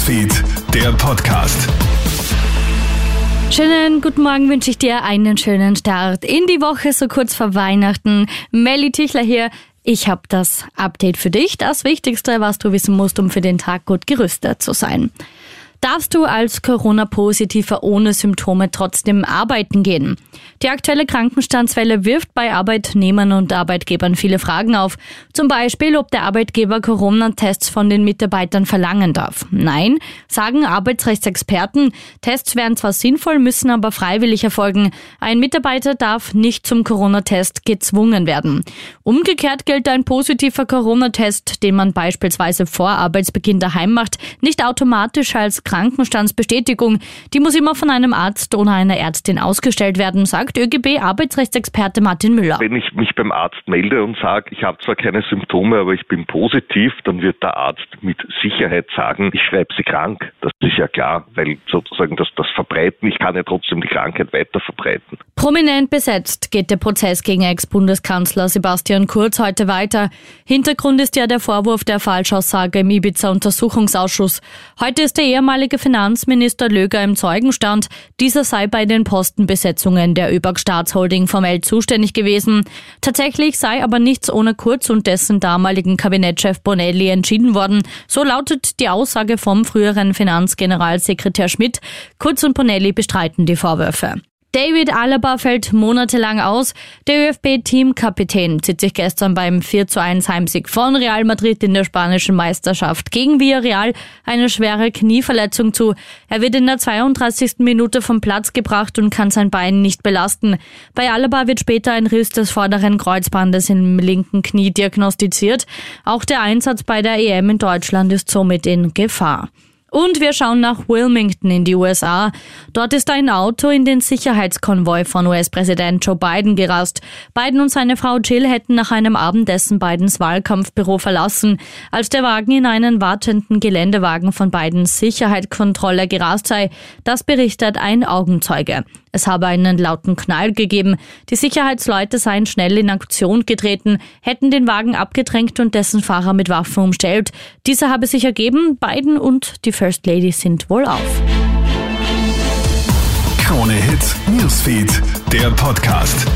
Newsfeed, der Podcast. Schönen guten Morgen wünsche ich dir einen schönen Start in die Woche, so kurz vor Weihnachten. Melly Tichler hier. Ich habe das Update für dich, das Wichtigste, was du wissen musst, um für den Tag gut gerüstet zu sein. Darfst du als Corona-Positiver ohne Symptome trotzdem arbeiten gehen? Die aktuelle Krankenstandswelle wirft bei Arbeitnehmern und Arbeitgebern viele Fragen auf. Zum Beispiel, ob der Arbeitgeber Corona-Tests von den Mitarbeitern verlangen darf. Nein, sagen Arbeitsrechtsexperten. Tests wären zwar sinnvoll, müssen aber freiwillig erfolgen. Ein Mitarbeiter darf nicht zum Corona-Test gezwungen werden. Umgekehrt gilt ein positiver Corona-Test, den man beispielsweise vor Arbeitsbeginn daheim macht, nicht automatisch als Krankenstandsbestätigung. Die muss immer von einem Arzt oder einer Ärztin ausgestellt werden, sagt ÖGB-Arbeitsrechtsexperte Martin Müller. Wenn ich mich beim Arzt melde und sage, ich habe zwar keine Symptome, aber ich bin positiv, dann wird der Arzt mit Sicherheit sagen, ich schreibe Sie krank. Das ist ja klar, weil sozusagen das, das Verbreiten, ich kann ja trotzdem die Krankheit weiter verbreiten. Prominent besetzt geht der Prozess gegen Ex-Bundeskanzler Sebastian Kurz heute weiter. Hintergrund ist ja der Vorwurf der Falschaussage im Ibiza-Untersuchungsausschuss. Heute ist der ehemalige Finanzminister Löger im Zeugenstand. Dieser sei bei den Postenbesetzungen der ÖBAG Staatsholding formell zuständig gewesen. Tatsächlich sei aber nichts ohne Kurz und dessen damaligen Kabinettschef Bonelli entschieden worden. So lautet die Aussage vom früheren Finanzgeneralsekretär Schmidt. Kurz und Bonelli bestreiten die Vorwürfe. David Alaba fällt monatelang aus. Der ÖFB-Teamkapitän zieht sich gestern beim 4 zu 1 Heimsieg von Real Madrid in der spanischen Meisterschaft gegen Villarreal eine schwere Knieverletzung zu. Er wird in der 32. Minute vom Platz gebracht und kann sein Bein nicht belasten. Bei Alaba wird später ein Riss des vorderen Kreuzbandes im linken Knie diagnostiziert. Auch der Einsatz bei der EM in Deutschland ist somit in Gefahr. Und wir schauen nach Wilmington in die USA. Dort ist ein Auto in den Sicherheitskonvoi von US-Präsident Joe Biden gerast. Biden und seine Frau Jill hätten nach einem Abendessen Bidens Wahlkampfbüro verlassen, als der Wagen in einen wartenden Geländewagen von Bidens Sicherheitskontrolle gerast sei. Das berichtet ein Augenzeuge. Es habe einen lauten Knall gegeben. Die Sicherheitsleute seien schnell in Aktion getreten, hätten den Wagen abgedrängt und dessen Fahrer mit Waffen umstellt. Dieser habe sich ergeben. Biden und die First Lady sind wohl auf. Krone Hits, Newsfeed, der Podcast.